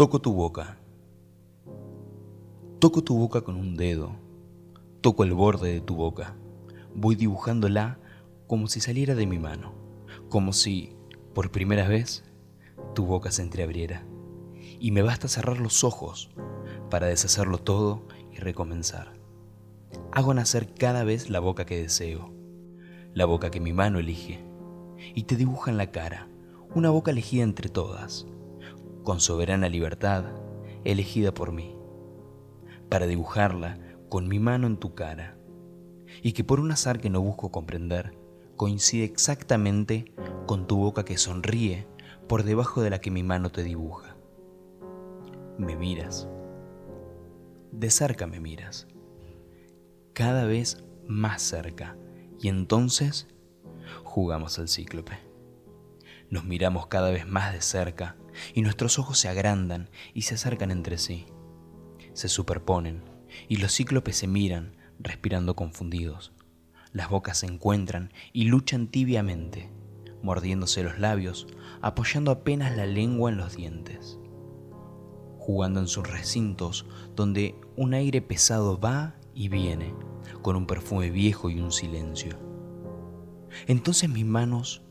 Toco tu boca. Toco tu boca con un dedo. Toco el borde de tu boca. Voy dibujándola como si saliera de mi mano. Como si, por primera vez, tu boca se entreabriera. Y me basta cerrar los ojos para deshacerlo todo y recomenzar. Hago nacer cada vez la boca que deseo, la boca que mi mano elige, y te dibuja en la cara, una boca elegida entre todas, con soberana libertad, elegida por mí, para dibujarla con mi mano en tu cara, y que por un azar que no busco comprender, coincide exactamente con tu boca que sonríe por debajo de la que mi mano te dibuja. Me miras. De cerca me miras. Cada vez más cerca. Y entonces jugamos al cíclope. Nos miramos cada vez más de cerca y nuestros ojos se agrandan y se acercan entre sí. Se superponen y los cíclopes se miran, respirando confundidos. Las bocas se encuentran y luchan tibiamente, mordiéndose los labios, apoyando apenas la lengua en los dientes, jugando en sus recintos donde un aire pesado va y viene, con un perfume viejo y un silencio. Entonces mis manos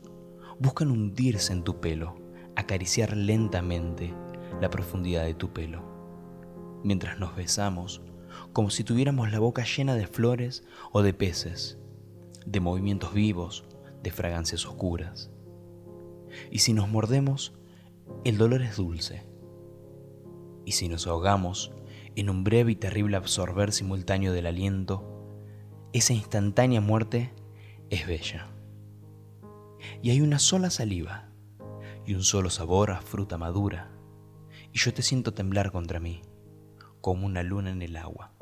buscan hundirse en tu pelo, acariciar lentamente la profundidad de tu pelo, mientras nos besamos como si tuviéramos la boca llena de flores o de peces, de movimientos vivos, de fragancias oscuras. Y si nos mordemos, el dolor es dulce. Y si nos ahogamos en un breve y terrible absorber simultáneo del aliento, esa instantánea muerte es bella. Y hay una sola saliva y un solo sabor a fruta madura, y yo te siento temblar contra mí, como una luna en el agua.